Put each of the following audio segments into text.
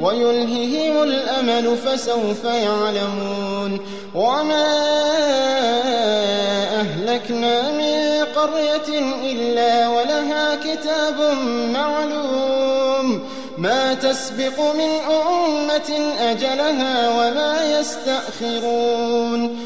ويلههم الأمل فسوف يعلمون. وما أهلكنا من قرية إلا ولها كتاب معلوم. ما تسبق من أمة أجلها وما يستأخرون.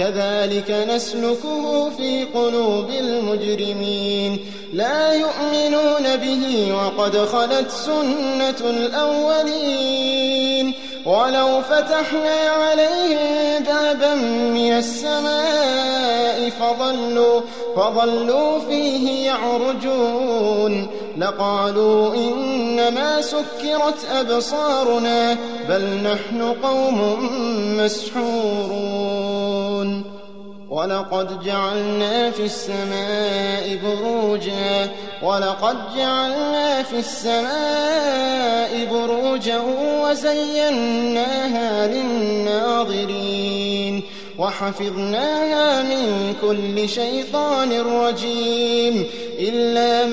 كذلك نسلكه في قلوب المجرمين. لا يؤمنون به وقد خلت سنة الأولين. ولو فتحنا عليهم بابا من السماء فظلوا فظلوا فيه يعرجون. لقالوا إنما سكرت أبصارنا بل نحن قوم مسحورون. ولقد جعلنا في السماء بروجا ولقد جعلنا في السماء بروجا وزيناها للناظرين وحفظناها من كل شيطان رجيم إلا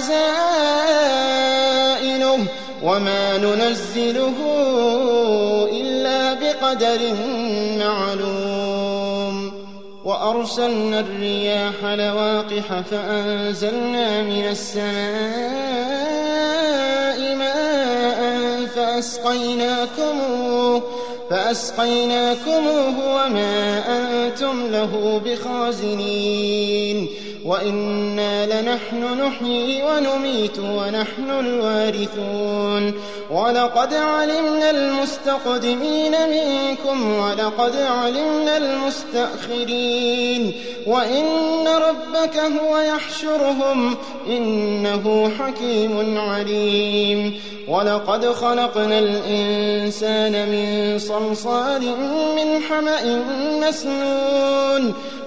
خزائنه وما ننزله إلا بقدر معلوم. وأرسلنا الرياح لواقح فأنزلنا من السماء ماء فأسقيناكموه فأسقيناكموه وما أنتم له بخازنين. وإنا لنحن نحيي ونميت ونحن الوارثون. ولقد علمنا المستقدمين منكم ولقد علمنا المستأخرين. وإن ربك هو يحشرهم إنه حكيم عليم. ولقد خلقنا الإنسان من صلصال من حمأ مسنون.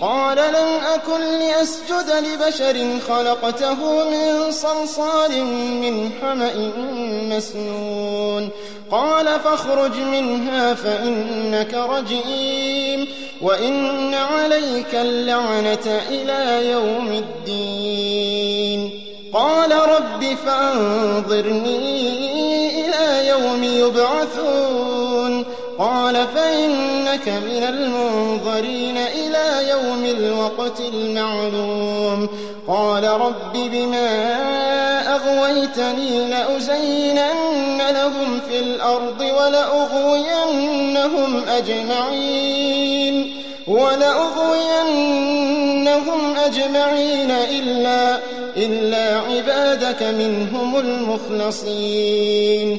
قال لم أكن لأسجد لبشر خلقته من صلصال من حمأ مسنون. قال فاخرج منها فإنك رجيم وإن عليك اللعنة إلى يوم الدين. قال رب فأنظرني إلى يوم يبعثون. قال فإنك من المنظرين إلى يوم الوقت المعلوم. قال رب بما أغويتني لأزينن لهم في الأرض ولأغوينهم أجمعين. ولأغوينهم أجمعين إلا إلا عبادك منهم المخلصين.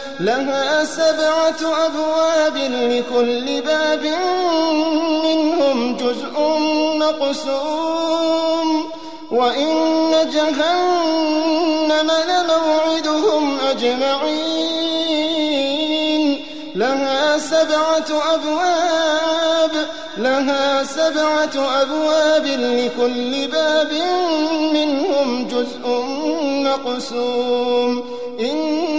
لها سبعة أبواب لكل باب منهم جزء مقسوم. وإن جهنم لموعدهم أجمعين. لها سبعة أبواب لها سبعة أبواب لكل باب منهم جزء مقسوم. إن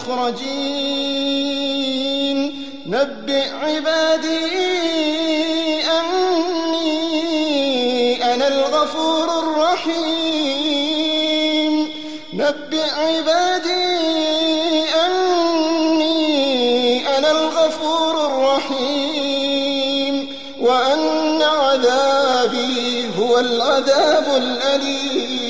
بمخرجين نبئ عبادي أني أنا الغفور الرحيم. نبئ عبادي أني أنا الغفور الرحيم. وأن عذابي هو العذاب الأليم.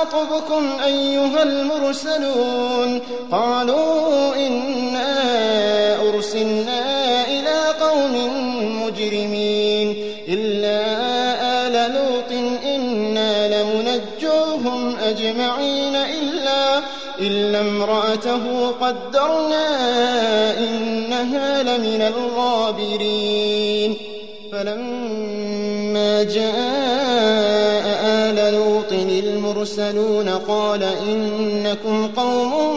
خطبكم أيها المرسلون قالوا إنا أرسلنا إلى قوم مجرمين إلا آل لوط إنا لمنجوهم أجمعين إلا إلا امرأته قدرنا إنها لمن الغابرين فلما جاء المرسلون قال إنكم قوم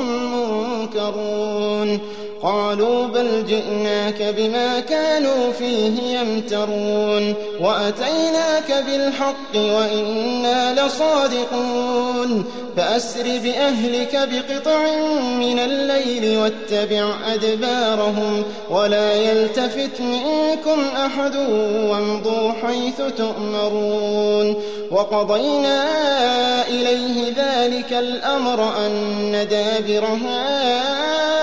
منكرون. قالوا بل جئناك بما كانوا فيه يمترون وأتيناك بالحق وإنا لصادقون فأسر بأهلك بقطع من الليل واتبع أدبارهم ولا يلتفت منكم أحد وامضوا حيث تؤمرون وقضينا إليه ذلك الأمر أن دابر هؤلاء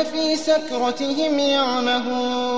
لفي سكرتهم يعمهون.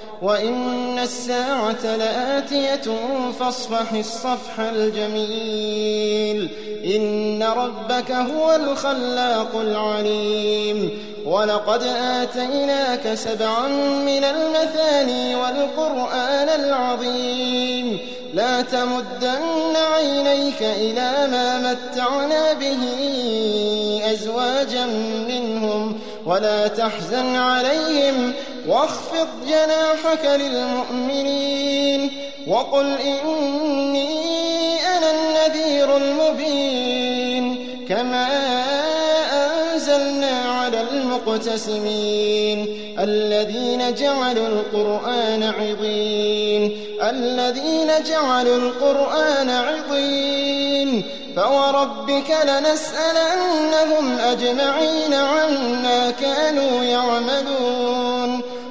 وإن الساعة لآتية فاصفح الصفح الجميل إن ربك هو الخلاق العليم ولقد آتيناك سبعا من المثاني والقرآن العظيم لا تمدن عينيك إلى ما متعنا به أزواجا منهم ولا تحزن عليهم واخفض جناحك للمؤمنين وقل إني أنا النذير المبين كما أنزلنا على المقتسمين الذين جعلوا القرآن عضين الذين جعلوا القرآن عضين فوربك لنسألنهم أجمعين عما كانوا يعملون